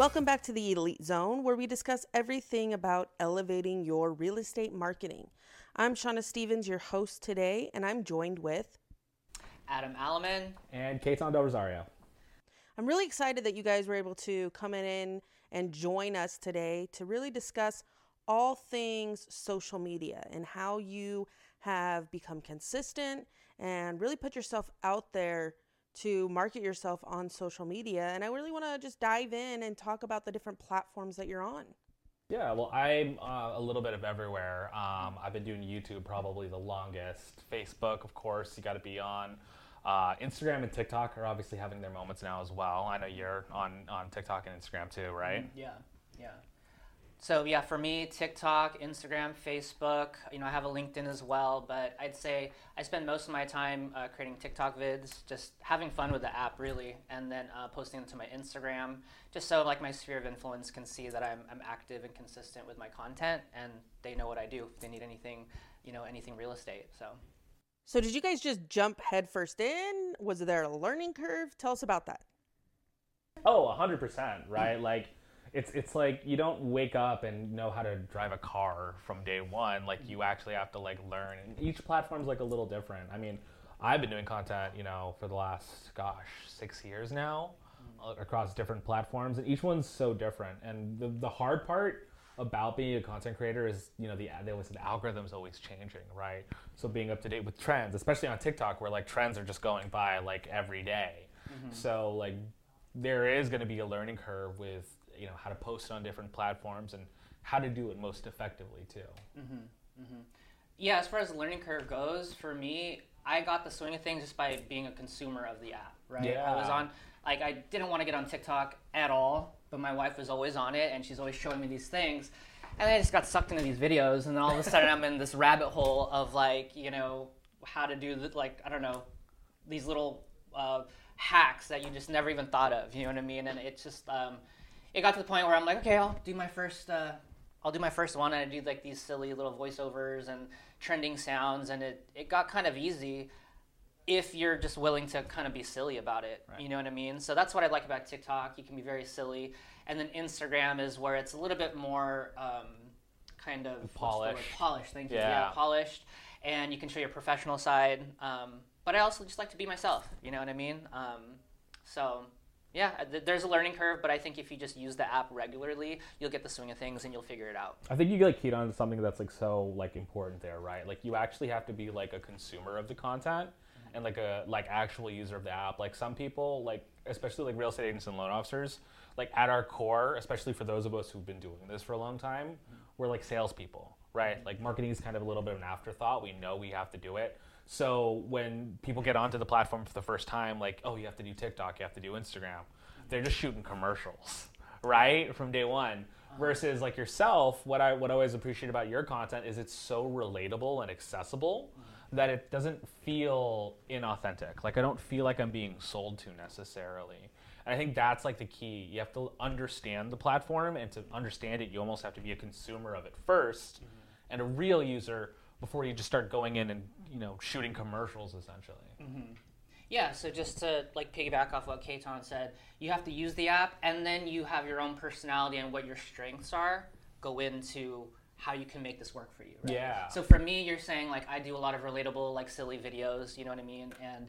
Welcome back to the Elite Zone, where we discuss everything about elevating your real estate marketing. I'm Shauna Stevens, your host today, and I'm joined with Adam Alaman and Caton Del Rosario. I'm really excited that you guys were able to come in and join us today to really discuss all things social media and how you have become consistent and really put yourself out there to market yourself on social media. And I really want to just dive in and talk about the different platforms that you're on. Yeah, well, I'm uh, a little bit of everywhere. Um, I've been doing YouTube probably the longest. Facebook, of course, you got to be on. Uh, Instagram and TikTok are obviously having their moments now as well. I know you're on, on TikTok and Instagram too, right? Yeah, yeah. So yeah, for me, TikTok, Instagram, Facebook. You know, I have a LinkedIn as well, but I'd say I spend most of my time uh, creating TikTok vids, just having fun with the app, really, and then uh, posting them to my Instagram, just so like my sphere of influence can see that I'm, I'm active and consistent with my content, and they know what I do if they need anything, you know, anything real estate. So. So did you guys just jump headfirst in? Was there a learning curve? Tell us about that. Oh, 100%, right? Like it's it's like you don't wake up and know how to drive a car from day one. Like you actually have to like learn. And each platform's like a little different. I mean, I've been doing content, you know, for the last gosh six years now, mm-hmm. across different platforms, and each one's so different. And the the hard part about being a content creator is you know the they always say the algorithm's always changing, right? So being up to date with trends, especially on TikTok, where like trends are just going by like every day. Mm-hmm. So like there is going to be a learning curve with you know how to post on different platforms and how to do it most effectively too. Mm-hmm. Mm-hmm. Yeah, as far as the learning curve goes, for me, I got the swing of things just by being a consumer of the app. Right, yeah. I was on like I didn't want to get on TikTok at all, but my wife was always on it, and she's always showing me these things. And I just got sucked into these videos, and then all of a sudden I'm in this rabbit hole of like, you know, how to do the, like I don't know, these little uh, hacks that you just never even thought of. You know what I mean? And it's just um, it got to the point where I'm like, okay, I'll do my first. Uh, I'll do my first one, and I do like these silly little voiceovers and trending sounds, and it it got kind of easy if you're just willing to kind of be silly about it. Right. You know what I mean? So that's what I like about TikTok. You can be very silly, and then Instagram is where it's a little bit more um, kind of polished. Polished, thank you. Yeah. yeah. polished, and you can show your professional side. Um, but I also just like to be myself. You know what I mean? Um, so yeah, uh, there's a learning curve, but I think if you just use the app regularly, you'll get the swing of things and you'll figure it out. I think you get like keyed on to something that's like so like important there, right? Like you actually have to be like a consumer of the content mm-hmm. and like a like actual user of the app. Like some people, like especially like real estate agents and loan officers, like at our core, especially for those of us who've been doing this for a long time, mm-hmm. we're like salespeople, right? Mm-hmm. Like marketing is kind of a little bit of an afterthought. We know we have to do it so when people get onto the platform for the first time, like, oh, you have to do TikTok, you have to do Instagram, they're just shooting commercials, right, from day one. Versus like yourself, what I what I always appreciate about your content is it's so relatable and accessible that it doesn't feel inauthentic. Like I don't feel like I'm being sold to necessarily. And I think that's like the key. You have to understand the platform, and to understand it, you almost have to be a consumer of it 1st mm-hmm. and a real user before you just start going in and you know shooting commercials essentially. Mm-hmm. Yeah, so just to like piggyback off what Caton said, you have to use the app, and then you have your own personality and what your strengths are. Go into how you can make this work for you. Right? Yeah. So for me, you're saying like I do a lot of relatable, like silly videos. You know what I mean? And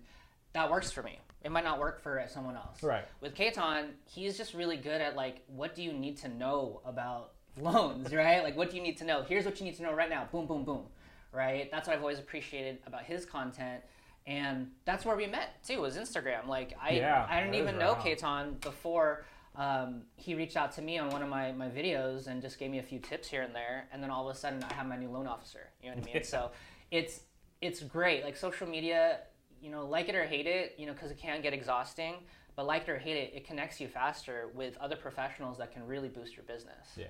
that works for me. It might not work for someone else. Right. With Caton, he's just really good at like what do you need to know about loans, right? like what do you need to know? Here's what you need to know right now. Boom, boom, boom right? That's what I've always appreciated about his content. And that's where we met too, was Instagram. Like I, yeah, I didn't even know Caton before um, he reached out to me on one of my, my videos and just gave me a few tips here and there. And then all of a sudden, I have my new loan officer. You know what I mean? so it's it's great. Like social media, you know, like it or hate it, you know, because it can get exhausting. But like it or hate it, it connects you faster with other professionals that can really boost your business. Yeah.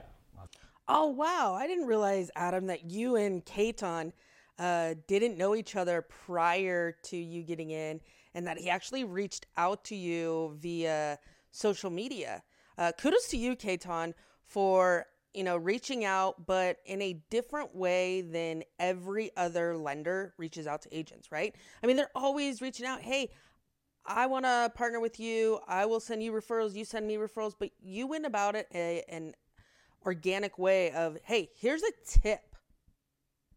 Oh wow! I didn't realize, Adam, that you and Caton uh, didn't know each other prior to you getting in, and that he actually reached out to you via social media. Uh, kudos to you, Caton, for you know reaching out, but in a different way than every other lender reaches out to agents. Right? I mean, they're always reaching out. Hey, I want to partner with you. I will send you referrals. You send me referrals, but you went about it a, an organic way of, hey, here's a tip.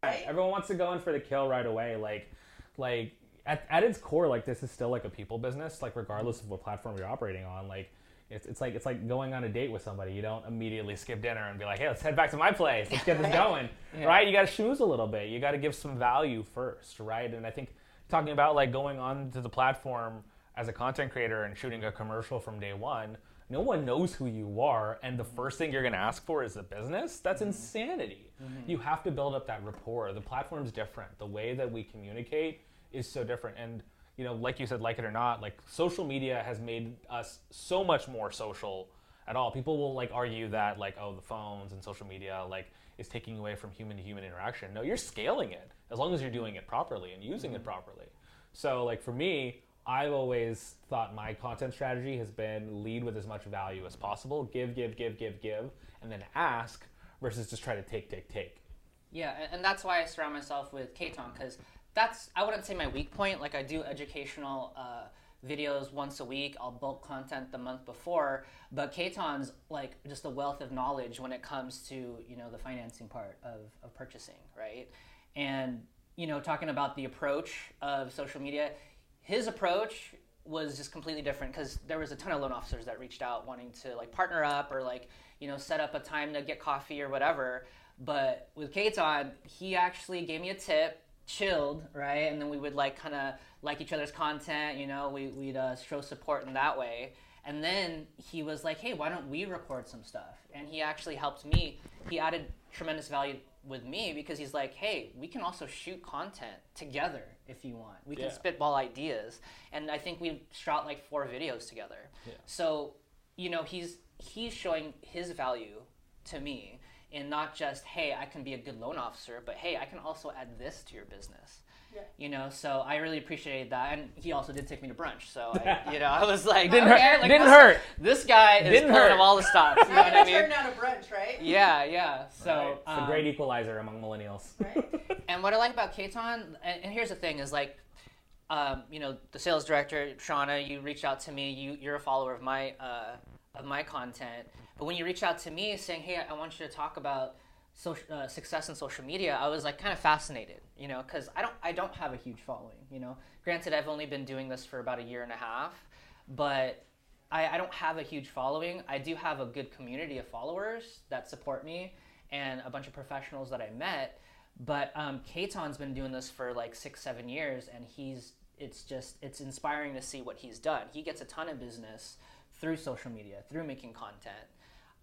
Everyone wants to go in for the kill right away. Like, like at, at its core, like this is still like a people business. Like regardless of what platform you're operating on, like it's, it's like it's like going on a date with somebody. You don't immediately skip dinner and be like, hey, let's head back to my place. Let's get this going, Yeah. right? You got to schmooze a little bit. You got to give some value first, right? And I think talking about like going on to the platform as a content creator and shooting a commercial from day one. No one knows who you are, and the first thing you're going to ask for is a business. That's mm-hmm. insanity. Mm-hmm. You have to build up that rapport. The platform's different. The way that we communicate is so different. And you know, like you said, like it or not, like social media has made us so much more social at all. People will like argue that like, oh, the phones and social media like is taking away from human to human interaction. No, you're scaling it as long as you're doing it properly and using it mm-hmm. properly. So like for me, I've always thought my content strategy has been lead with as much value as possible, give, give, give, give, give, and then ask versus just try to take, take, take. Yeah, and, that's why I surround myself with Caton because that's I wouldn't say my weak point. Like I do educational uh, videos once a week. I'll bulk content the month before, but Caton's like just a wealth of knowledge when it comes to you know the financing part of, of purchasing, right? And you know talking about the approach of social media, his approach was just completely different because there was a ton of loan officers that reached out wanting to like partner up or like you know set up a time to get coffee or whatever but with Caton, he actually gave me a tip, chilled, right? And then we would like kind of like each other's content, you know, we, we'd uh, show support in that way. And then he was like, hey, why don't we record some stuff? And he actually helped me. He added tremendous value with me because he's like, hey, we can also shoot content together if you want. We can Yeah. spitball ideas. And I think we shot like four videos together. So, you know, he's he's showing his value to me and not just, hey, I can be a good loan officer, but hey, I can also add this to your business. You know, so I really appreciated that, and he also did take me to brunch. So I, you know, I was like, Didn't okay, hurt. like, Didn't this, hurt. This guy is Didn't pulling hurt. of all the stops. You know what I mean? out a brunch, right? Yeah, yeah. So Right? it's a um, great equalizer among millennials. and what I like about Caton, and, and here's the thing, is like, um, you know, the sales director, Shauna, you reached out to me. You, you're a follower of my uh, of my content. But when you reach out to me saying, "Hey, I want you to talk about social, uh, success in social media," I was like kind of fascinated, you know, because I don't I don't have a huge following. You know, granted, I've only been doing this for about a year and a half, but I, I don't have a huge following. I do have a good community of followers that support me and a bunch of professionals that I met. But um, Caton's been doing this for like six, seven years, and he's it's just it's inspiring to see what he's done. He gets a ton of business through social media, through making content.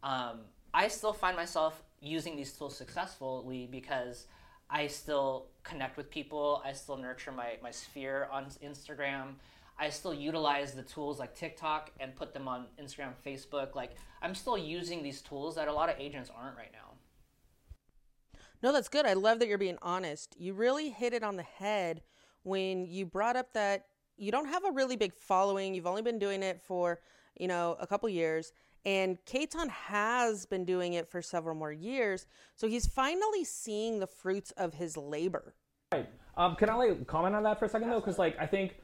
Um, I still find myself using these tools successfully because I still connect with people. I still nurture my, my sphere on Instagram. I still utilize the tools like TikTok and put them on Instagram, Facebook. Like I'm still using these tools that a lot of agents aren't right now. No, that's good. I love that you're being honest. You really hit it on the head when you brought up that you don't have a really big following. You've only been doing it for, you know, a couple years. And Caton has been doing it for several more years. So he's finally seeing the fruits of his labor. Right. Um, can I like comment on that for a second though? Because like I think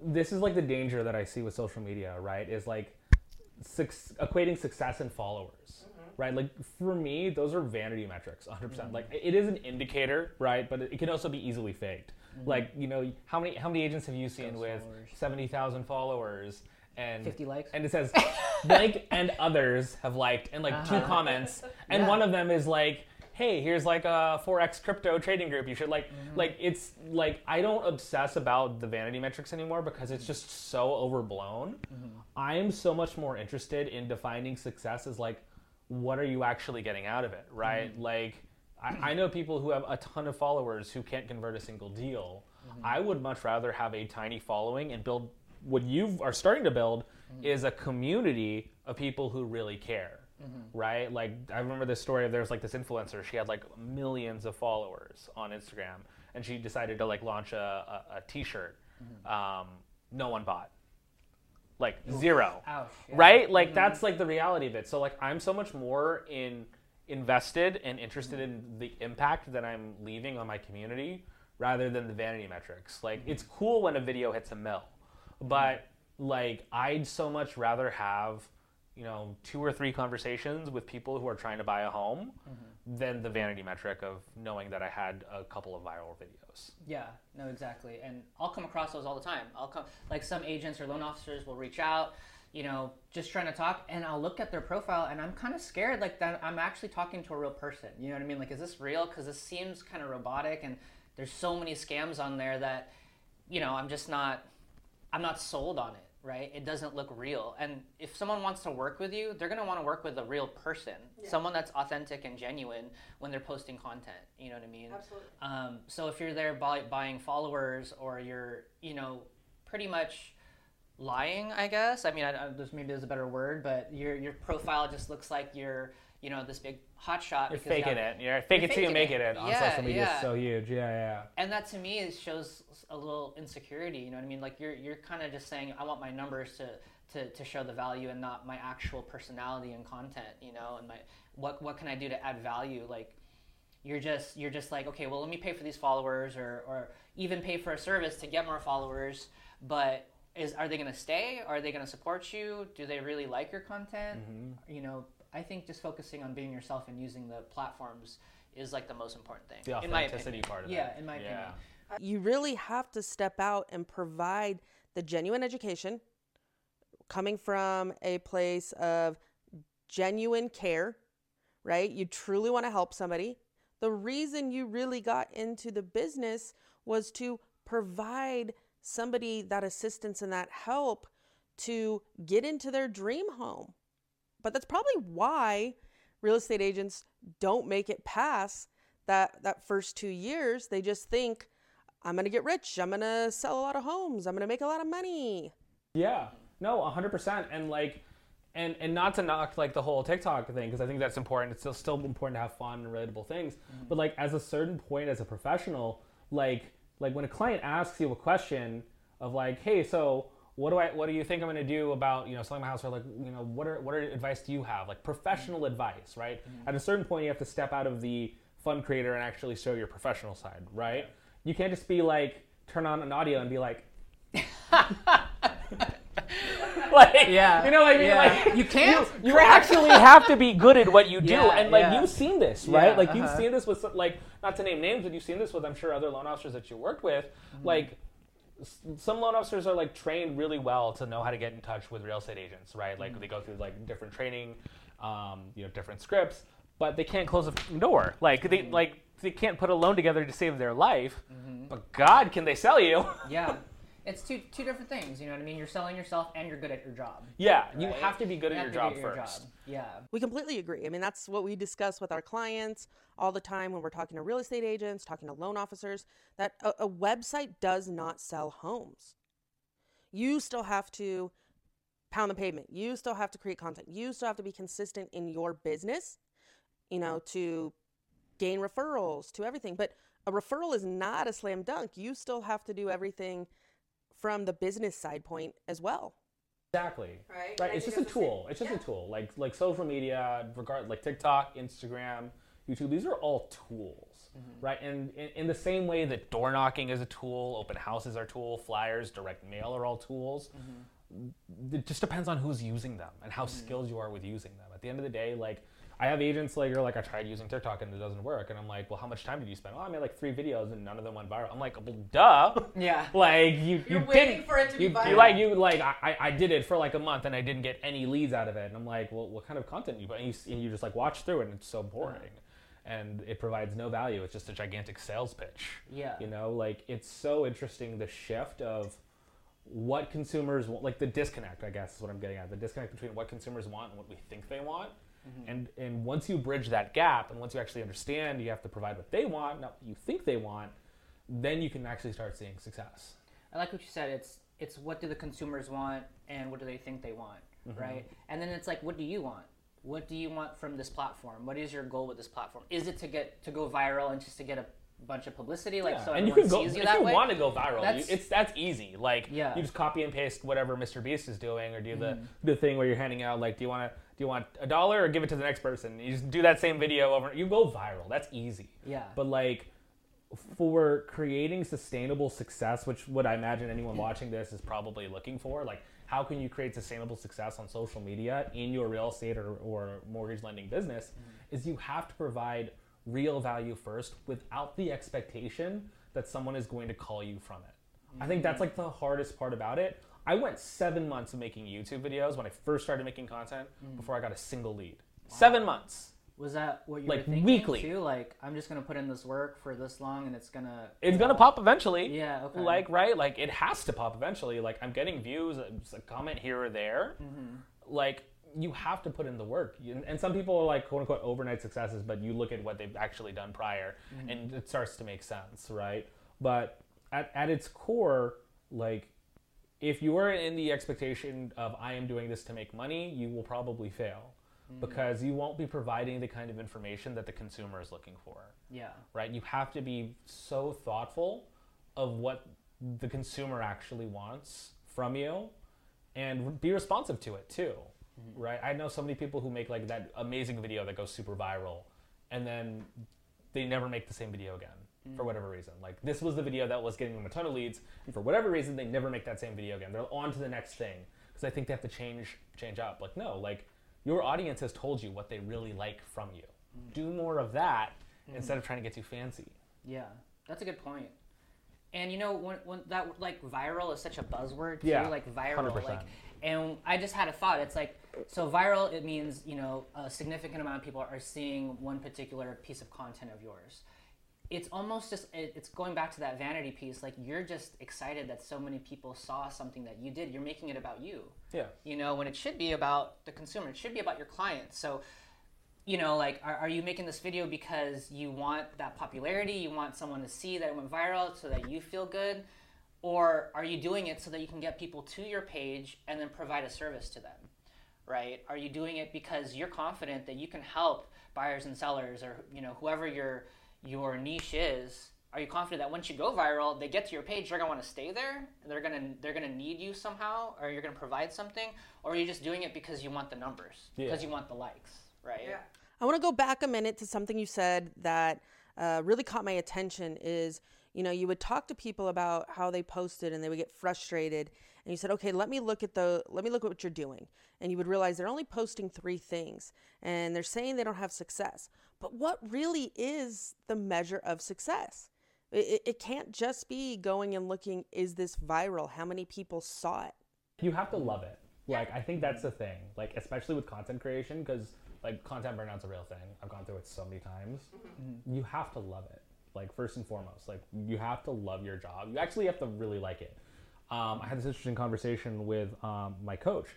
this is like the danger that I see with social media, right? Is like suc equating success and followers, mm-hmm. right? Like for me, those are vanity metrics, 100. percent mm-hmm. Like it is an indicator, right? But it can also be easily faked. Mm-hmm. Like you know, how many how many agents have you seen Ghost with followers. 70,000 followers? And 50 likes? and it says blank and others have liked and like two uh-huh. comments. And Yeah. one of them is like hey here's like a forex crypto trading group. You should like mm-hmm. like it's like i don't obsess about the vanity metrics anymore because it's just so overblown. Mm-hmm. I am so much more interested in defining success as like what are you actually getting out of it right? Mm-hmm. Like I, I know people who have a ton of followers who can't convert a single deal. I would much rather have a tiny following and build what you are starting to build mm-hmm. is a community of people who really care mm-hmm. right? Like i remember this story of there's like this influencer. She had like millions of followers on instagram and she decided to like launch a, a, a t-shirt mm-hmm. um, no one bought. Like zero. Ouch. yeah. right? Like that's like the reality of it. So like i'm so much more in invested and interested in the impact that i'm leaving on my community rather than the vanity metrics. Like it's cool when a video hits a mill but like I'd so much rather have you know two or three conversations with people who are trying to buy a home mm-hmm. than the vanity metric of knowing that I had a couple of viral videos. Yeah, no, exactly. And I'll come across those all the time. I'll come, like some agents or loan officers will reach out, you know, just trying to talk, and I'll look at their profile, and I'm kind of scared, like that I'm actually talking to a real person. You know what I mean? Like, is this real? Because this seems kind of robotic, and there's so many scams on there that, you know, I'm just not, I'm not sold on it. Right? It doesn't look real. And if someone wants to work with you, they're gonna want to work with a real person, someone that's authentic and genuine when they're posting content. You know what I mean? Absolutely. Um, so if you're there buy, buying followers or you're, you know, pretty much lying, I guess. I mean, I, I, there's maybe there's a better word, but your your profile just looks like you're, you know, this big hotshot. You're because you faking have- it. You're fake You're it till you make it. it. on Yeah, social media yeah. is so huge. Yeah, yeah. And that to me is shows a little insecurity. You know what I mean? Like you're you're kind of just saying, I want my numbers to. To, to show the value and not my actual personality and content, you know, and my what what can I do to add value? Like you're just you're just like okay well let me pay for these followers or or even pay for a service to get more followers but is are they going to stay are they going to support you do they really like your content Mm-hmm. you know i think just focusing on being yourself and using the platforms is like the most important thing The in my authenticity opinion part of yeah it. in my opinion You really have to step out and provide the genuine education coming from a place of genuine care, right? You truly want to help somebody. The reason you really got into the business was to provide somebody that assistance and that help to get into their dream home. But that's probably why real estate agents don't make it past that that first 2 years. They just think I'm going to get rich. I'm going to sell a lot of homes. I'm going to make a lot of money. Yeah. No, 100%. And like, and, and not to knock like the whole TikTok thing, because I think that's important. It's still, still important to have fun and relatable things. Mm-hmm. But like, as a certain point as a professional, like, like when a client asks you a question of like, hey, so what do I, what do you think I'm going to do about, you know, selling my house or like, you know, what are, what are advice do you have? Like professional advice, right? At a certain point, you have to step out of the fun creator and actually show your professional side, right? You can't just be like, turn on an audio and be like, like Yeah. you know what I mean? Yeah. Like You can't You, you actually have to be good at what you do, Yeah, and like yeah. you've seen this, right? Yeah, like you've uh-huh. seen this with some- like not to name names, but you've seen this with I'm sure other loan officers that you worked with. Mm-hmm. Like some loan officers are like trained really well to know how to get in touch with real estate agents, right? Like Mm-hmm. they go through like different training, um, you know, different scripts, but they can't close a door. Like they Mm-hmm. like they can't put a loan together to save their life. But God, can they sell you? yeah it's two two different things you know what i mean you're selling yourself and you're good at your job yeah, you have to be good You at your job be good at first. yeah We completely agree. I mean, that's what we discuss with our clients all the time when we're talking to real estate agents, talking to loan officers, that a, a website does not sell homes. You still have to pound the pavement. You still have to create content. You still have to be consistent in your business, you know, to gain referrals, to everything. But a referral is not a slam dunk. You still have to do everything from the business side point as well. Exactly. Right? Right. It's just a that's the same- tool. It's just a tool. Like like social media, regard like TikTok, Instagram, YouTube. These are all tools, mm-hmm. right? And in, in the same way that door knocking is a tool, open houses are a tool, flyers, direct mail are all tools. Mm-hmm. It just depends on who's using them and how mm-hmm. skilled you are with using them. At the end of the day, like I have agents like you're like I tried using TikTok and it doesn't work, and I'm like, well, how much time did you spend? Oh, I made like three videos and none of them went viral. I'm like, well, duh. yeah Like you, You're you waiting didn't, for it to be you, viral. You like you like I, I- did it for like a month and I didn't get any leads out of it. And I'm like, well, what kind of content you put? And you, and you just like watch through it and it's so boring, uh-huh. And it provides no value. It's just a gigantic sales pitch. Yeah. You know, like it's so interesting the shift of what consumers want, like the disconnect. I guess is what I'm getting at. The disconnect between what consumers want and what we think they want. And and once you bridge that gap, and once you actually understand, you have to provide what they want, not what you think they want. Then you can actually start seeing success. I like what you said. It's it's what do the consumers want and what do they think they want, Mm-hmm. right? And then it's like, what do you want? What do you want from this platform? What is your goal with this platform? Is it to get to go viral and just to get a bunch of publicity, like Yeah, so and you can go you if you way? want to go viral. You, That's- it's that's easy. Like Yeah. you just copy and paste whatever Mr. Beast is doing, or do the Mm-hmm. the thing where you're handing out like, do you want to do you want a dollar or give it to the next person? You just do that same video over. You go viral. That's easy. Yeah. But like for creating sustainable success, which what I imagine anyone watching this is probably looking for, like how can you create sustainable success on social media in your real estate or, or mortgage lending business, mm-hmm. is you have to provide real value first without the expectation that someone is going to call you from it. Mm-hmm. I think that's like the hardest part about it. I went seven months of making YouTube videos when I first started making content mm-hmm. before I got a single lead. Wow. Seven months. Was that what you like were thinking weekly too? Like I'm just gonna put in this work for this long, and it's gonna it's gonna pop eventually. Yeah. Okay. Like right, like it has to pop eventually. Like I'm getting views, a comment here or there. Mm-hmm. Like you have to put in the work. And some people are like quote unquote overnight successes, but you look at what they've actually done prior, mm-hmm. and it starts to make sense, right? But at at its core, like if you are in the expectation of I am doing this to make money, you will probably fail mm. because you won't be providing the kind of information that the consumer is looking for. Yeah. Right? You have to be so thoughtful of what the consumer actually wants from you and be responsive to it too. Mm-hmm. Right? I know so many people who make like that amazing video that goes super viral and then they never make the same video again mm. for whatever reason. Like this was the video that was getting them a ton of leads, and for whatever reason, they never make that same video again. They're on to the next thing because I think they have to change change up. Like no, like your audience has told you what they really like from you. Mm. Do more of that mm. instead of trying to get too fancy. Yeah, that's a good point. And you know, when, when that like viral is such a buzzword too, yeah, like viral, 100%. like, and I just had a thought. It's like so viral. It means you know a significant amount of people are seeing one particular piece of content of yours it's almost just it's going back to that vanity piece like you're just excited that so many people saw something that you did. You're making it about you. Yeah. You know when it should be about the consumer it should be about your clients. So you know like are, are you making this video because you want that popularity you want someone to see that it went viral so that you feel good? Or are you doing it so that you can get people to your page and then provide a service to them right? Are you doing it because you're confident that you can help buyers and sellers or you know whoever you're your niche is, are you confident that once you go viral, they get to your page, they're gonna want to stay there, and they're gonna they're gonna need you somehow, or you're gonna provide something, or are you just doing it because you want the numbers, yeah. because you want the likes, right? Yeah. I want to go back a minute to something you said that uh, really caught my attention. Is you know you would talk to people about how they posted and they would get frustrated, and you said, okay, let me look at the let me look at what you're doing, and you would realize they're only posting three things, and they're saying they don't have success. But what really is the measure of success? It, it can't just be going and looking, is this viral? How many people saw it? You have to love it. Like, I think that's the thing. Like, especially with content creation, because like content burnout's a real thing. I've gone through it so many times. Mm-hmm. You have to love it. Like, first and foremost, like, you have to love your job. You actually have to really like it. Um, I had this interesting conversation with um, my coach,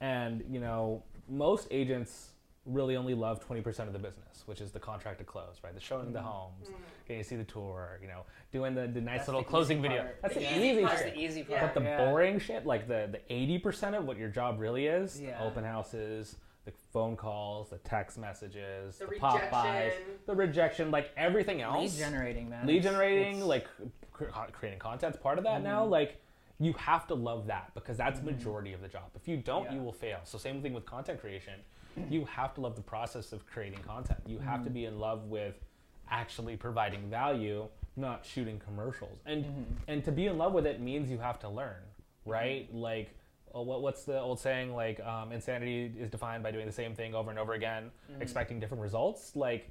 and you know, most agents really only love 20% of the business, which is the contract to close, right? The showing mm-hmm. the homes, mm-hmm. getting to see the tour, you know, doing the, the nice That's little the closing video. That's the, the easy, easy part. the easy part. But the yeah. boring shit, like the, the 80% of what your job really is, yeah. the open houses, the phone calls, the text messages, the, the pop-bys, the rejection, like everything else. Lead generating, man. Lead generating, it's... like creating content's part of that mm-hmm. now. Like, you have to love that because that's mm-hmm. majority of the job. If you don't, yeah. you will fail. So same thing with content creation you have to love the process of creating content. You have mm-hmm. to be in love with actually providing value, not shooting commercials. And mm-hmm. and to be in love with it means you have to learn, right? Mm-hmm. Like oh, what, what's the old saying? Like um, insanity is defined by doing the same thing over and over again, mm-hmm. expecting different results. Like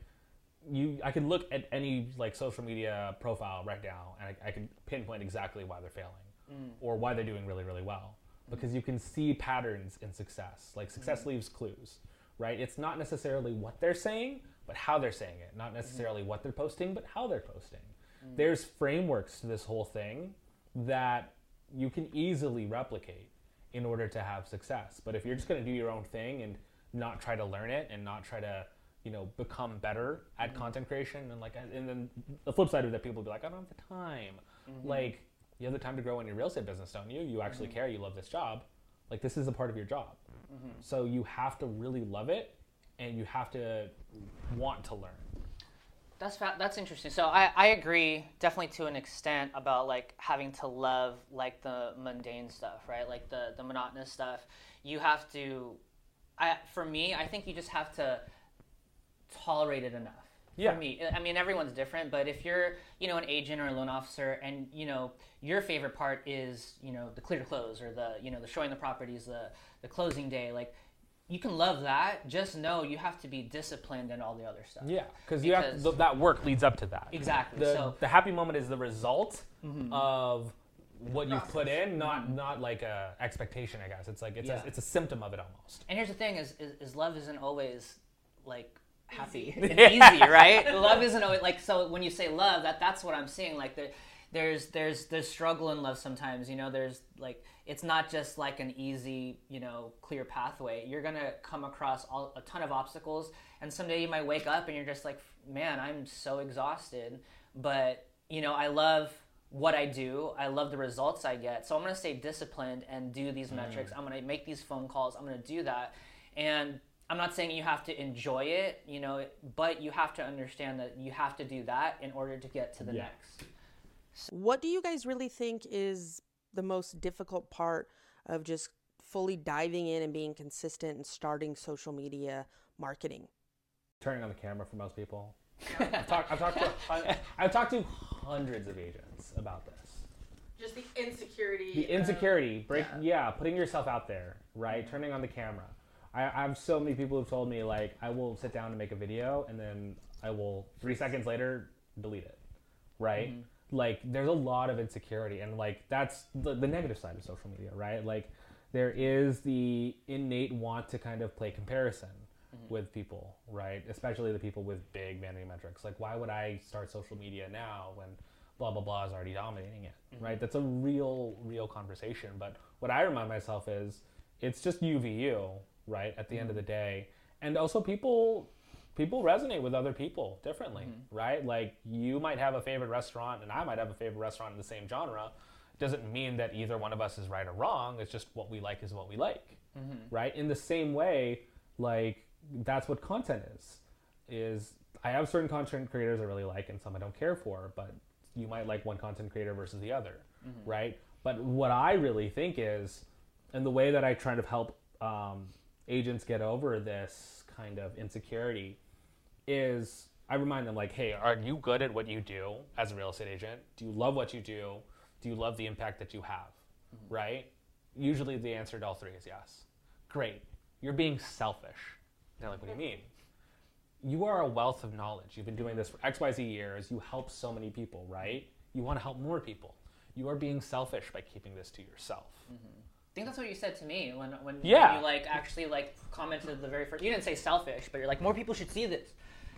you, I can look at any like social media profile right now, and I, I could pinpoint exactly why they're failing mm. or why they're doing really really well mm. because you can see patterns in success. Like success mm. leaves clues right? It's not necessarily what they're saying, but how they're saying it. Not necessarily mm-hmm. what they're posting, but how they're posting. Mm-hmm. There's frameworks to this whole thing that you can easily replicate in order to have success. But if you're just going to do your own thing and not try to learn it and not try to, you know, become better at mm-hmm. content creation and like and then the flip side of that people will be like, I don't have the time. Mm-hmm. Like you have the time to grow in your real estate business, don't you? You actually mm-hmm. care, you love this job. Like this is a part of your job. Mm-hmm. So you have to really love it, and you have to want to learn. That's fa- that's interesting. So I, I agree definitely to an extent about like having to love like the mundane stuff, right? Like the the monotonous stuff. You have to. I for me, I think you just have to tolerate it enough. Yeah. For me, I mean, everyone's different, but if you're, you know, an agent or a loan officer, and you know, your favorite part is, you know, the clear to close or the, you know, the showing the properties, the the closing day, like. You can love that. Just know you have to be disciplined in all the other stuff. Yeah, because you have Because- th- that work leads up to that. Exactly. The, so Mm-hmm. the happy moment is the result of what you've put in, not not like a expectation. I guess it's like it's Yeah. a, it's a symptom of it almost. And here's the thing: is, is, is love isn't always like happy and easy, right? love isn't always like so. When you say love, that that's what I'm seeing. Like the, there's there's there's struggle in love sometimes. You know, there's like it's not just like an easy, you know, clear pathway. You're gonna come across all, a ton of obstacles, and someday you might wake up and you're just like, man, I'm so exhausted. But you know, I love what I do. I love the results I get. So I'm going to stay disciplined and do these mm. metrics. I'm going to make these phone calls. I'm going to do that. And I'm not saying you have to enjoy it, you know, but you have to understand that you have to do that in order to get to the Yeah. next. What do you guys really think is the most difficult part of just fully diving in and being consistent and starting social media marketing? Turning on the camera for most people. I've talked I've talked to hun- I've talked to hundreds of agents about this. Just the insecurity. the insecurity break yeah. putting yourself out there right mm-hmm. turning on the camera I, I have so many people who've told me like i will sit down and make a video and then i will three seconds later delete it right? Mm-hmm. Like there's a lot of insecurity and like that's the, the negative side of social media right? Like there is the innate want to kind of play comparison mm-hmm. with people right? Especially the people with big vanity metrics. Like why would i start social media now when blah blah blah is already dominating it mm-hmm. right? That's a real real conversation. But what i remind myself is it's just uvu right at the end of the mm-hmm. day. And also people people resonate with other people differently mm-hmm. right? Like you might have a favorite restaurant and i might have a favorite restaurant in the same genre. Doesn't mean that either one of us is right or wrong. It's just what we like is what we like mm-hmm. right? In the same way like that's what content is is i have certain content creators i really like and some i don't care for but you might like one content creator versus the other right? But what i really think is and the way that i try to help um, agents get over this kind of insecurity is I remind them like, hey, are you good at what you do as a real estate agent? Do you love what you do? Do you love the impact that you have? Mm-hmm. Right? Usually the answer to all three is yes. Great. You're being selfish. They're like, what do you mean? You are a wealth of knowledge. You've been doing this for XYZ years. You help so many people, right? You want to help more people. You are being selfish by keeping this to yourself. I think that's what you said to me when when, when you like actually like commented the very first. You didn't say selfish, but you're like more people should see this.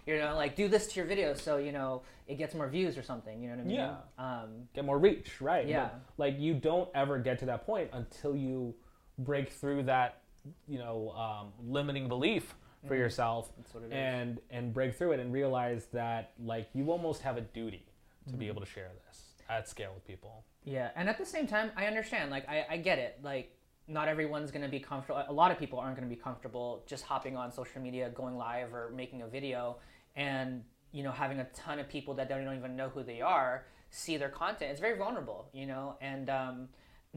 You know, like do this to your video so you know it gets more views or something. You know what I mean? Yeah. Um, get more reach, right? Yeah. But, like you don't ever get to that point until you break through that, you know, um, limiting belief for yourself, Mm-hmm. That's what it is. and and break through it and realize that like you almost have a duty to Mm-hmm. be able to share this at scale with people. Yeah, and at the same time, I understand. Like, I, I get it. Like, not everyone's going to be comfortable. A lot of people aren't going to be comfortable just hopping on social media, going live, or making a video, and you know, having a ton of people that don't even know who they are see their content. It's very vulnerable, you know, and um,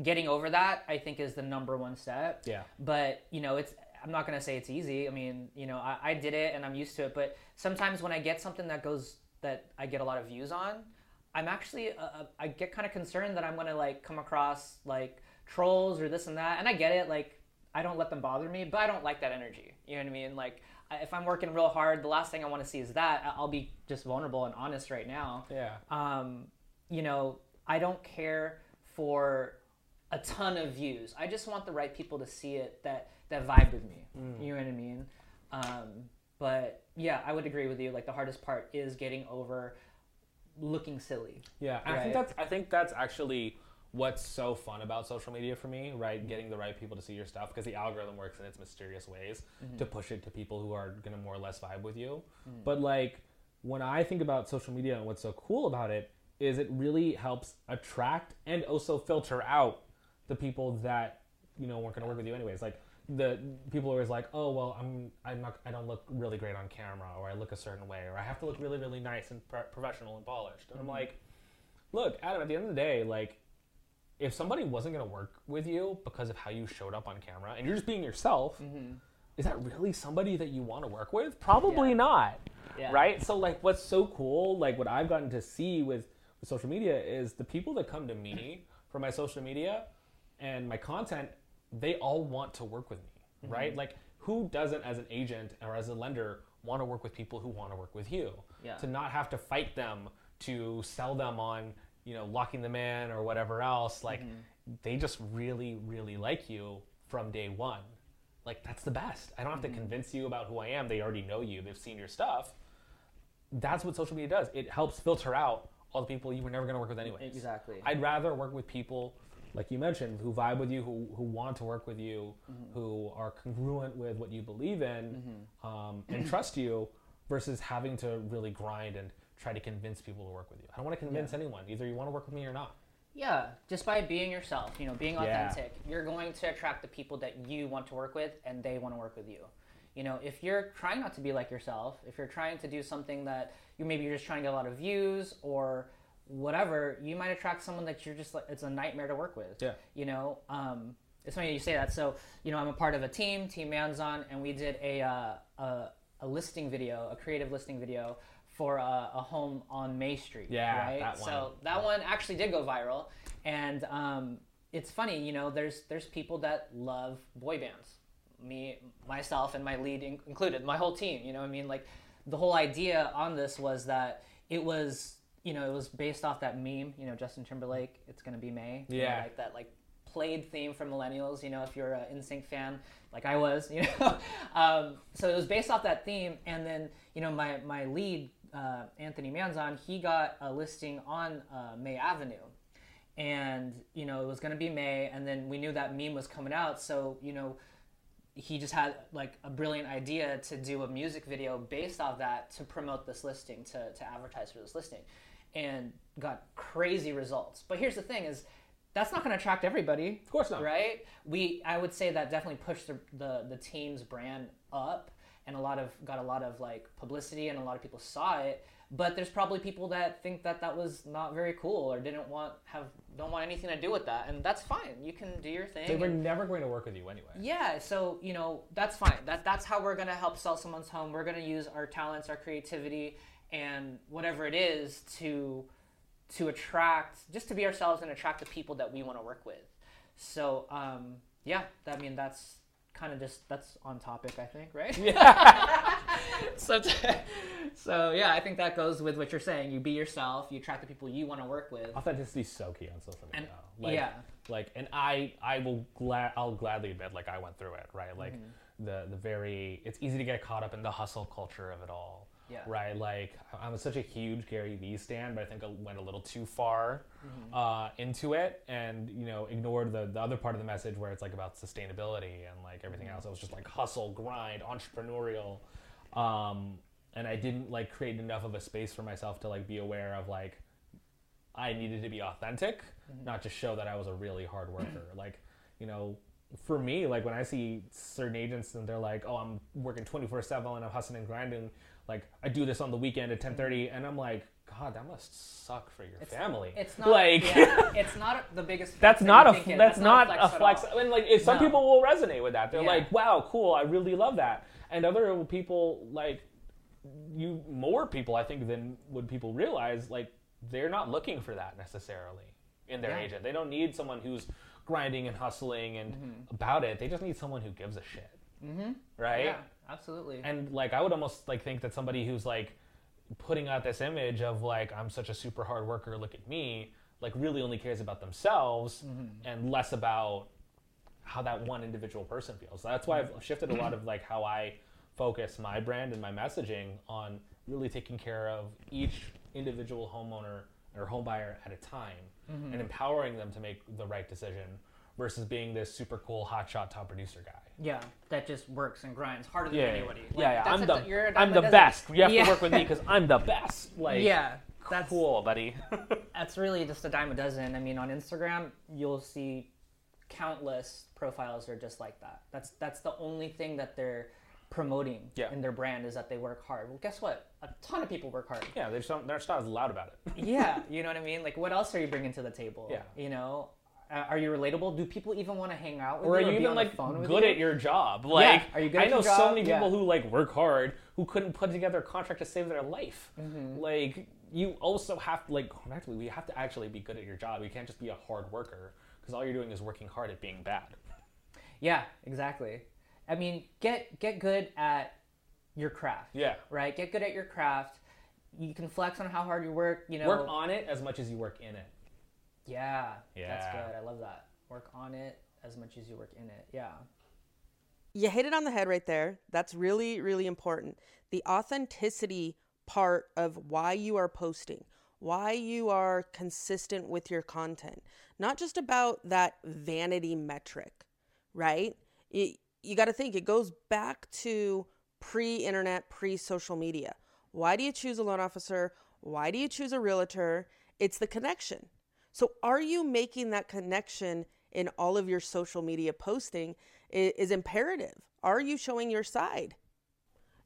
getting over that, I think, is the number one step. Yeah. But you know, it's. I'm not going to say it's easy. I mean, you know, I, I did it and I'm used to it. But sometimes when I get something that goes that I get a lot of views on, I'm actually uh, uh, I get kind of concerned that I'm gonna like come across like trolls or this and that, and I get it. Like I don't let them bother me, but I don't like that energy. You know what I mean? Like if I'm working real hard, the last thing I want to see is that. I'll be just vulnerable and honest right now. Yeah. Um, you know, I don't care for a ton of views. I just want the right people to see it that that vibe with me. You know what I mean? Um, but yeah, I would agree with you. Like the hardest part is getting over looking silly. Yeah, and I think that's I think that's actually what's so fun about social media for me, right? Mm-hmm. Getting the right people to see your stuff because the algorithm works in its mysterious ways mm-hmm. to push it to people who are gonna more or less vibe with you. Mm. But like when I think about social media and what's so cool about it is it really helps attract and also filter out the people that you know weren't gonna work with you anyways. Like the people are always like, oh well, I'm I'm not I don't look really great on camera, or I look a certain way, or I have to look really really nice and pro- professional and polished. And I'm mm-hmm. like, look, Adam. At the end of the day, like, if somebody wasn't gonna work with you because of how you showed up on camera, and you're just being yourself, mm-hmm. is that really somebody that you want to work with? Probably Yeah. not. Yeah. right? So like, what's so cool, like what I've gotten to see with, with social media is the people that come to me for my social media and my content, they all want to work with me, Mm-hmm. right? Like, who doesn't, as an agent or as a lender, want to work with people who want to work with you? Yeah. To not have to fight them to sell them on, you know, locking them in or whatever else. Like, Mm-hmm. they just really, really like you from day one. Like, that's the best. I don't have Mm-hmm. to convince you about who I am. They already know you, they've seen your stuff. That's what social media does. It helps filter out all the people you were never going to work with anyway. Exactly. I'd rather work with people like you mentioned who vibe with you, who, who want to work with you, Mm-hmm. who are congruent with what you believe in, um, and trust you, versus having to really grind and try to convince people to work with you. I don't want to convince anyone. Either you want to work with me or not. Yeah, just by being yourself, you know, being Yeah. authentic, you're going to attract the people that you want to work with and they want to work with you. You know, if you're trying not to be like yourself, if you're trying to do something that you maybe you're just trying to get a lot of views or whatever, you might attract someone that you're just like it's a nightmare to work with. Yeah. You know, um, it's funny you say that. So, you know, I'm a part of a team, Team Manzon, and we did a uh, a, a listing video, a creative listing video for a, a home on May Street. Yeah, right. that one. So that one actually did go viral, and um, it's funny. You know, there's there's people that love boy bands, me, myself, and my lead in- included, my whole team. You know, what I mean, like the whole idea on this was that it was, you know, it was based off that meme. You know, Justin Timberlake, it's gonna be May. you know, Yeah. like that, like played theme for millennials. You know, if you're an NSYNC fan, like I was, you know. um, so it was based off that theme, and then you know, my my lead, uh, Anthony Manzon, he got a listing on uh, May Avenue, and you know, it was gonna be May, and then we knew that meme was coming out, so you know. He just had like a brilliant idea to do a music video based off that to promote this listing, to, to advertise for this listing, and got crazy results. But here's the thing: is that's not going to attract everybody. Of course not. Right? We, I would say that definitely pushed the, the the team's brand up, and a lot of got a lot of like publicity, and a lot of people saw it. But there's probably people that think that that was not very cool or didn't want have don't want anything to do with that, and that's fine. You can do your thing. They were and- never going to work with you anyway. yeah, so you know that's fine. That that's how we're gonna help sell someone's home. We're gonna use our talents, our creativity, and whatever it is to to attract, just to be ourselves and attract the people that we want to work with. So um, yeah, I mean that's kind of just that's on topic, I think, right? Yeah. so so yeah, I think that goes with what you're saying. You be yourself. You attract the people you want to work with. Authenticity is so key on social media. And- like, yeah. Like, and I, I will glad, I'll gladly admit, like, I went through it, right? Like, Mm-hmm. the the very, it's easy to get caught up in the hustle culture of it all. Yeah. Right. Like, I'm such a huge Gary Vee stan, but I think I went a little too far Mm-hmm. uh, into it, and you know, ignored the the other part of the message where it's like about sustainability and like everything Mm-hmm. else. It was just like hustle, grind, entrepreneurial. Um, and I didn't like create enough of a space for myself to like be aware of like I needed to be authentic, not just show that I was a really hard worker. like, you know, for me, like when I see certain agents and they're like, "Oh, I'm working 24/7 and I'm hustling and grinding," like I do this on the weekend at 10:30, and I'm like, "God, that must suck for your family." It's not like. yeah, it's not the biggest. That's not a it- that's, not, a at flex. all. I mean, like if some No. people will resonate with that. They're Yeah. like, "Wow, cool! I really love that." And other people, like you, more people, I think, than would people realize, like they're not looking for that necessarily in their Yeah. agent. They don't need someone who's grinding and hustling and Mm-hmm. about it. They just need someone who gives a shit, mm-hmm. right? Absolutely. And like I would almost like think that somebody who's like putting out this image of like I'm such a super hard worker, look at me, like really only cares about themselves mm-hmm. and less about how that one individual person feels. That's why I've mm-hmm. shifted a lot of like how I focus my brand and my messaging on really taking care of each individual homeowner or homebuyer at a time mm-hmm. and empowering them to make the right decision versus being this super cool hotshot top producer guy. yeah, that just works and grinds harder than Yeah, anybody. Like, yeah, yeah. I'm a- the I'm the best. You have Yeah. to work with me because I'm the best. Like, yeah, that's cool, buddy. that's really just a dime a dozen. I mean, on Instagram, you'll see countless profiles are just like that. That's that's the only thing that they're promoting Yeah. in their brand is that they work hard. Well, guess what? A ton of people work hard. yeah, they just don't, they're just not as loud about it. yeah, you know what I mean? Like, what else are you bringing to the table? Yeah. You know, Uh, are you relatable? Do people even want to hang out with or are you? you be even on like good you? at your job? Like, are you good I know so job? many Yeah. people who like work hard who couldn't put together a contract to save their life. Mm-hmm. Like, you also have to like actually we have to actually be good at your job. You can't just be a hard worker because all you're doing is working hard at being bad. Yeah, exactly. I mean, get get good at your craft. Yeah. Right. Get good at your craft. You can flex on how hard you work. You know. Work on it as much as you work in it. Yeah. That's Yeah. good. I love that. Work on it as much as you work in it. Yeah. You hit it on the head right there. That's really, really important. The authenticity part of why you are posting, why you are consistent with your content, not just about that vanity metric, right? You, you got to think it goes back to pre internet, pre social media. Why do you choose a loan officer? Why do you choose a realtor? It's the connection. So, are you making that connection in all of your social media posting? i- Is imperative. Are you showing your side?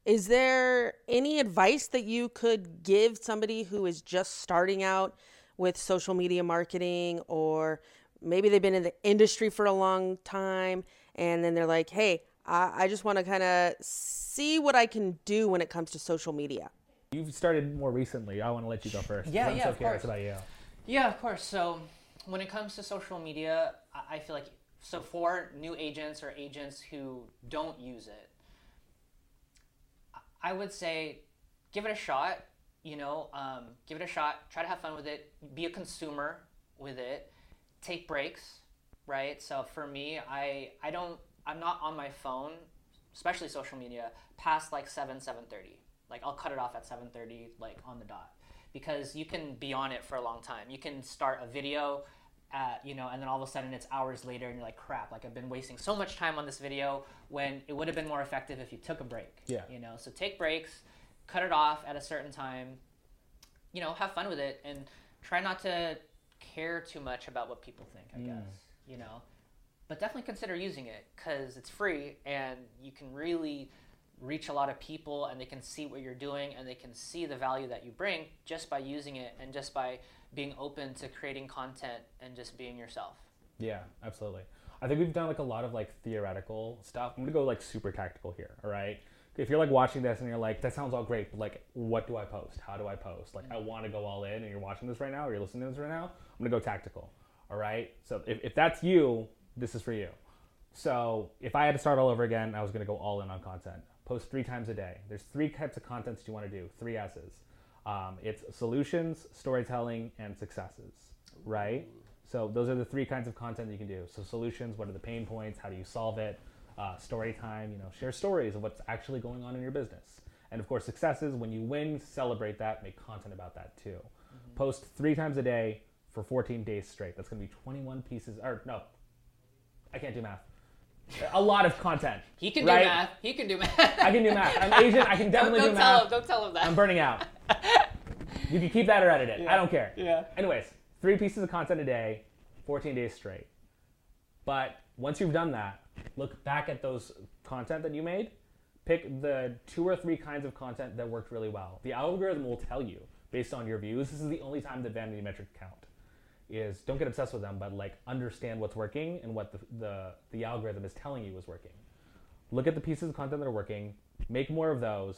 Is there any advice that you could give somebody who is just starting out with social media marketing, or maybe they've been in the industry for a long time and then they're like, hey, I, I just want to kind of see what I can do when it comes to social media? You've started more recently. I want to let you go first. Yeah, I'm yeah, so of curious course. about you. Yeah, of course. So when it comes to social media, I feel like so for new agents or agents who don't use it, I would say give it a shot. You know, um, give it a shot. Try to have fun with it. Be a consumer with it. Take breaks, right? So for me, I I don't I'm not on my phone, especially social media, past like seven seven thirty. Like I'll cut it off at seven thirty, like on the dot, because you can be on it for a long time. You can start a video. At, you know, and then all of a sudden it's hours later, and you're like, "Crap! Like I've been wasting so much time on this video when it would have been more effective if you took a break." Yeah. You know, so take breaks, cut it off at a certain time. You know, have fun with it, and try not to care too much about what people think. I mm. guess you know, but definitely consider using it because it's free and you can really reach a lot of people and they can see what you're doing and they can see the value that you bring just by using it and just by being open to creating content and just being yourself. Yeah, absolutely. I think we've done like a lot of like theoretical stuff. I'm gonna go like super tactical here. All right. If you're like watching this and you're like, that sounds all great, but like, what do I post? How do I post? Like, I want to go all in, and you're watching this right now, or you're listening to this right now. I'm gonna go tactical. All right. So if, if that's you, this is for you. So if I had to start all over again, I was gonna go all in on content. Post three times a day. There's three types of content that you want to do. Three S's. Um, it's solutions, storytelling, and successes. Right. So those are the three kinds of content you can do. So solutions, what are the pain points? How do you solve it? Uh, story time, you know, share stories of what's actually going on in your business. And of course, successes, when you win, celebrate that, make content about that too. Post three times a day for 14 days straight. That's going to be 21 pieces, or no, I can't do math. A lot of content. He can right? do math. He can do math. I can do math. I'm Asian. I can definitely don't, do don't tell math. him. Don't tell him that. I'm burning out. you can keep that or edit it. I don't care. Yeah. Anyways, three pieces of content a day, 14 days straight. But once you've done that, look back at those content that you made. Pick the two or three kinds of content that worked really well. The algorithm will tell you based on your views. This is the only time that vanity metrics count. Is don't get obsessed with them, but like understand what's working and what the, the, the algorithm is telling you is working. Look at the pieces of content that are working, make more of those,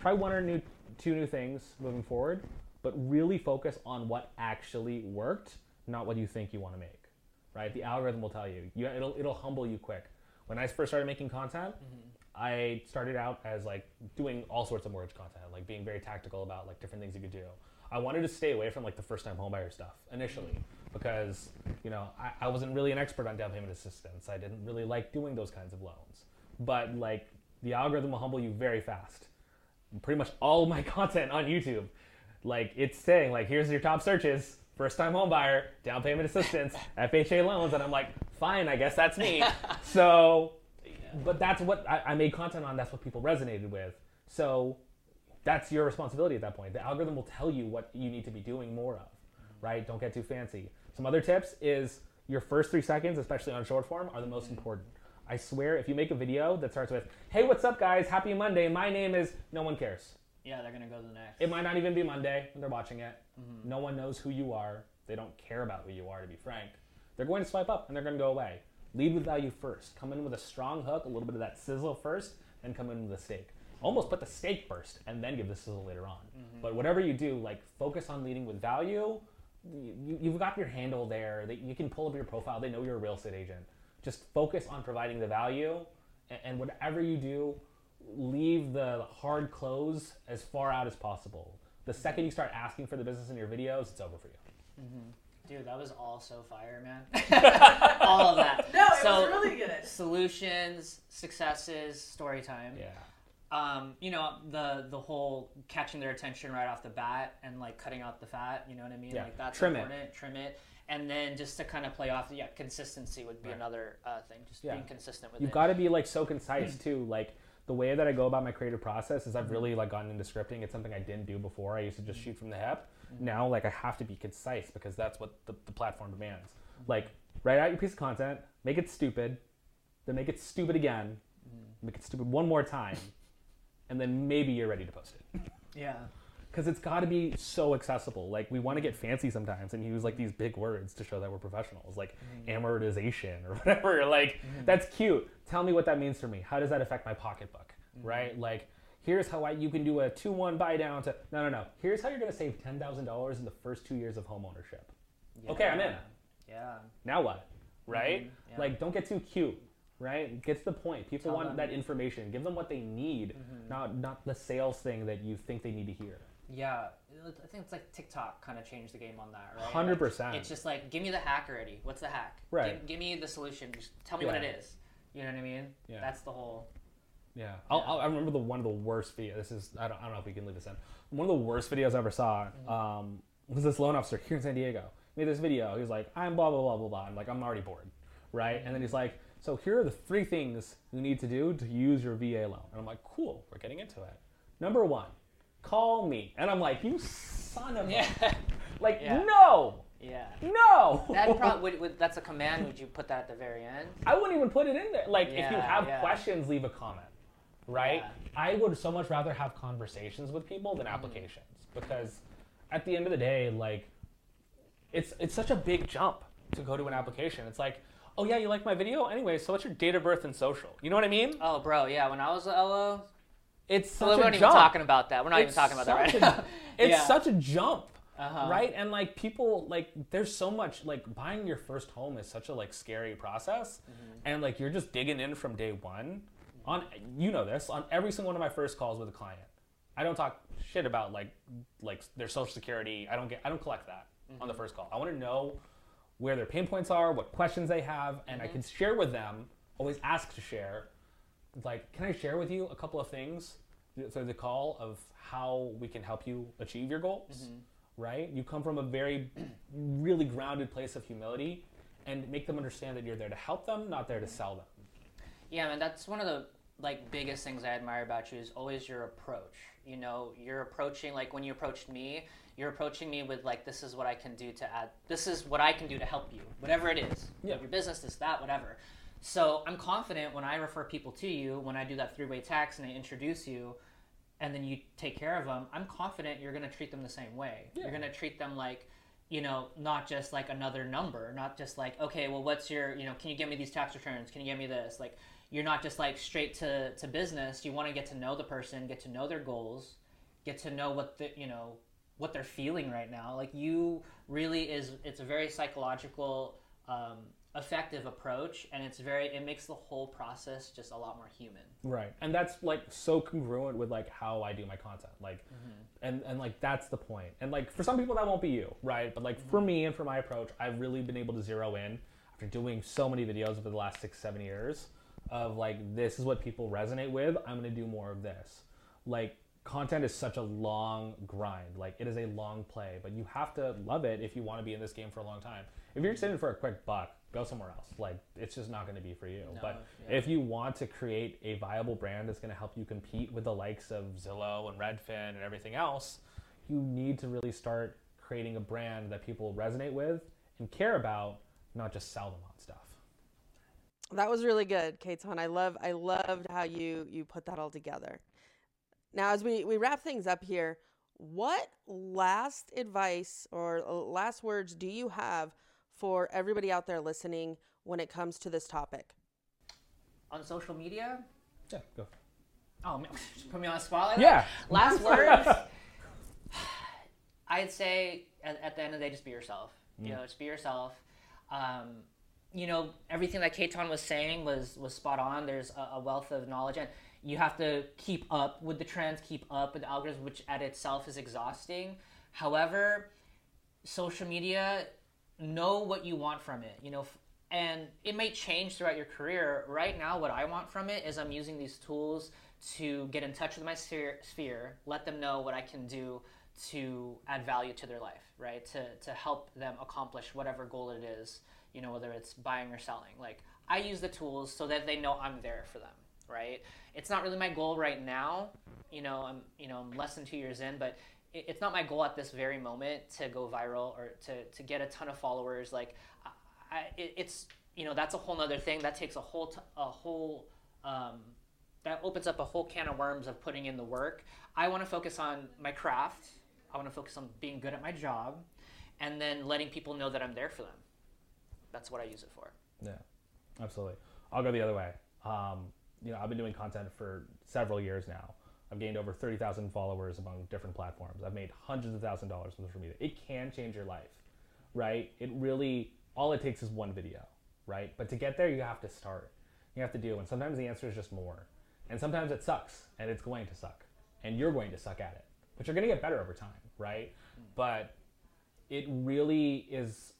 try one or new, two new things moving forward, but really focus on what actually worked, not what you think you want to make. Right? The algorithm will tell you. you it'll, it'll humble you quick. When I first started making content, mm-hmm. I started out as like doing all sorts of mortgage content, like being very tactical about like different things you could do. I wanted to stay away from like the first time homebuyer stuff initially because you know I, I wasn't really an expert on down payment assistance. I didn't really like doing those kinds of loans. But like the algorithm will humble you very fast. Pretty much all my content on YouTube, like it's saying like here's your top searches: first time homebuyer, down payment assistance, FHA loans, and I'm like, fine, I guess that's me. so but that's what I, I made content on. That's what people resonated with. So that's your responsibility at that point. The algorithm will tell you what you need to be doing more of, mm-hmm. right? Don't get too fancy. Some other tips is your first three seconds, especially on short form, are the most mm-hmm. important. I swear, if you make a video that starts with, "Hey, what's up, guys? Happy Monday. My name is," no one cares. Yeah, they're gonna go to the next. It might not even be Monday when they're watching it. Mm-hmm. No one knows who you are. They don't care about who you are, to be frank. they're going to swipe up and they're going to go away. Lead with value first. Come in with a strong hook, a little bit of that sizzle first, and come in with a steak. Almost put the steak first and then give the sizzle later on. Mm-hmm. But whatever you do, like focus on leading with value. You, you've got your handle there. That you can pull up your profile. They know you're a real estate agent. Just focus on providing the value, and, and whatever you do, leave the hard close as far out as possible. The mm-hmm. second you start asking for the business in your videos, it's over for you. Mm-hmm. Dude, that was all so fire, man. all of that. No, it so, was really good. Solutions, successes, story time. Yeah. Um, you know, the the whole catching their attention right off the bat and like cutting out the fat, you know what I mean? Yeah. Like that's Trim it. Trim it. And then just to kind of play off, yeah, consistency would be Right. another uh, thing. Just Yeah. being consistent with You've got to be like so concise mm. too. Like the way that I go about my creative process is I've mm-hmm. really like gotten into scripting. It's something I didn't do before. I used to just mm. shoot from the hip. Mm-hmm. Now like I have to be concise because that's what the, the platform demands. Mm-hmm. Like write out your piece of content, make it stupid, then make it stupid again, mm. make it stupid one more time, and then maybe you're ready to post it. yeah. Because it's got to be so accessible. Like we want to get fancy sometimes and use like these big words to show that we're professionals, like mm-hmm. amortization or whatever. Like mm-hmm. that's cute. Tell me what that means for me. How does that affect my pocketbook? Mm-hmm. Right? Like here's how I, you can do a two one buy down to no no no. Here's how you're gonna save ten thousand dollars in the first two years of home ownership. Okay, I'm in. Yeah. Now what? Right? Yeah. Like don't get too cute. Right? Gets the point. People Tell want them. that information. Give them what they need, mm-hmm. not not the sales thing that you think they need to hear. Yeah, I think it's like TikTok kind of changed the game on that, right? 100%. Like, it's just like, give me the hack already. What's the hack? Right. Give, give me the solution. Just tell me what it is. You know what I mean? Yeah. That's the whole. Yeah, I'll, I'll, I remember the one of the worst videos. This is I don't, I don't know if we can leave this in. One of the worst videos I ever saw mm-hmm. um, was this loan officer here in San Diego made this video. He was like, "I'm blah blah blah blah blah." I'm like, "I'm already bored," right? Mm-hmm. And then he's like, "So here are the three things you need to do to use your VA loan." And I'm like, "Cool, we're getting into it." Number one, call me. And I'm like, "You son of a like Yeah. no yeah. no." That probably would, would, that's a command. Would you put that at the very end? I wouldn't even put it in there. Like, if you have yeah. questions, leave a comment, right? Yeah. I would so much rather have conversations with people Mm-hmm. than applications because at the end of the day, like, it's it's such a big jump to go to an application. It's like, oh yeah, you like my video anyway. So what's your date of birth and social? You know what I mean? Oh, bro, yeah. When I was at LO, It's well, such we're a not even jump. talking about that. We're not It's even talking about that right now. a- It's Yeah. such a jump. Uh-huh. Right? And like people like there's so much like buying your first home is such a like scary process. Mm-hmm. And like you're just digging in from day one. On you know this, on every single one of my first calls with a client. I don't talk shit about like like their social security. I don't get I don't collect that on Mm-hmm. the first call. I want to know where their pain points are, what questions they have, and I Mm-hmm. can share with them, always ask to share. Like, can I share with you a couple of things through the call of how we can help you achieve your goals? Right? You come from a very, really grounded place of humility and make them understand that you're there to help them, not there to sell them. Yeah, man, that's one of the like biggest things I admire about you is always your approach. You know, you're approaching like when you approached me, you're approaching me with like this is what I can do to add this is what I can do to help you. Whatever it is. Yeah. Your business, this, that, whatever. So I'm confident when I refer people to you, when I do that three way tax and I introduce you and then you take care of them, I'm confident you're gonna treat them the same way. You're gonna treat them like you know, not just like another number, not just like, okay, well, what's your, you know, can you get me these tax returns? Can you get me this? Like, you're not just like straight to, to business. You want to get to know the person, get to know their goals, get to know what the, you know, what they're feeling right now. Like, you really is, it's a very psychological, um, effective approach, and it's very, it makes the whole process just a lot more human. Right. And that's like so congruent with like how I do my content. Like and and like that's the point. And like for some people that won't be you, right? But like for me and for my approach, I've really been able to zero in after doing so many videos over the last 6 7 years of like this is what people resonate with. I'm going to do more of this. Like content is such a long grind. Like it is a long play, but you have to love it if you want to be in this game for a long time. If you're just in it for a quick buck, go somewhere else. Like it's just not going to be for you. No, but yeah. if you want to create a viable brand that's going to help you compete with the likes of Zillow and Redfin and everything else, you need to really start creating a brand that people resonate with and care about, not just sell them on stuff. That was really good, Caton. I love I loved how you you put that all together. Now, as we we wrap things up here, what last advice or last words do you have for everybody out there listening when it comes to this topic? On social media? Yeah, go. Oh, man, put me on the spot. Like Yeah. that? Last words. I'd say at, at the end of the day, just be yourself. You know, just be yourself. Um, you know, everything that Caton was saying was was spot on. There's a, a wealth of knowledge, and you have to keep up with the trends, keep up with the algorithms, which at itself is exhausting. However, social media, know what you want from it. You know, and it may change throughout your career. Right now, what I want from it is I'm using these tools to get in touch with my sphere, sphere let them know what I can do to add value to their life, right? To, to help them accomplish whatever goal it is, you know, whether it's buying or selling. Like, I use the tools so that they know I'm there for them, right? It's not really my goal right now. You know, I'm, you know, I'm less than two years in, but it, it's not my goal at this very moment to go viral or to, to get a ton of followers. Like, I, it, it's, you know, that's a whole other thing. That takes a whole, t- a whole, um, that opens up a whole can of worms of putting in the work. I want to focus on my craft. I want to focus on being good at my job and then letting people know that I'm there for them. That's what I use it for. Yeah, absolutely. I'll go the other way. Um, you know, I've been doing content for several years now. I've gained over 30,000 followers among different platforms. I've made hundreds of thousand dollars from social media. It can change your life, right? It really, all it takes is one video, right? But to get there, you have to start. You have to do, and sometimes the answer is just more. And sometimes it sucks, and it's going to suck, and you're going to suck at it. But you're going to get better over time, right? Mm. But it really is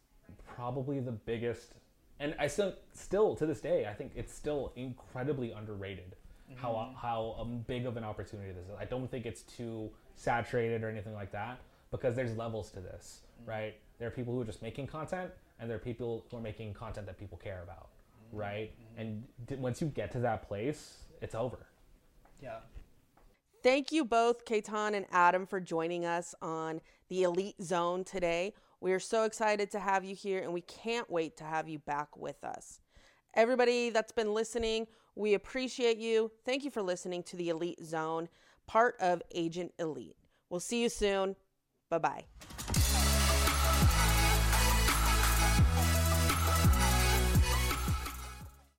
probably the biggest and I still still to this day I think it's still incredibly underrated how mm-hmm. how um, big of an opportunity this is. I don't think it's too saturated or anything like that because there's levels to this, mm-hmm. right? There are people who are just making content and there are people who are making content that people care about, mm-hmm. right? And d- once you get to that place, it's over. Yeah. Thank you both, Caton and Adam, for joining us on the Elite Zone today. We are so excited to have you here and we can't wait to have you back with us. Everybody that's been listening, we appreciate you. Thank you for listening to the Elite Zone, part of Agent Elite. We'll see you soon. Bye bye.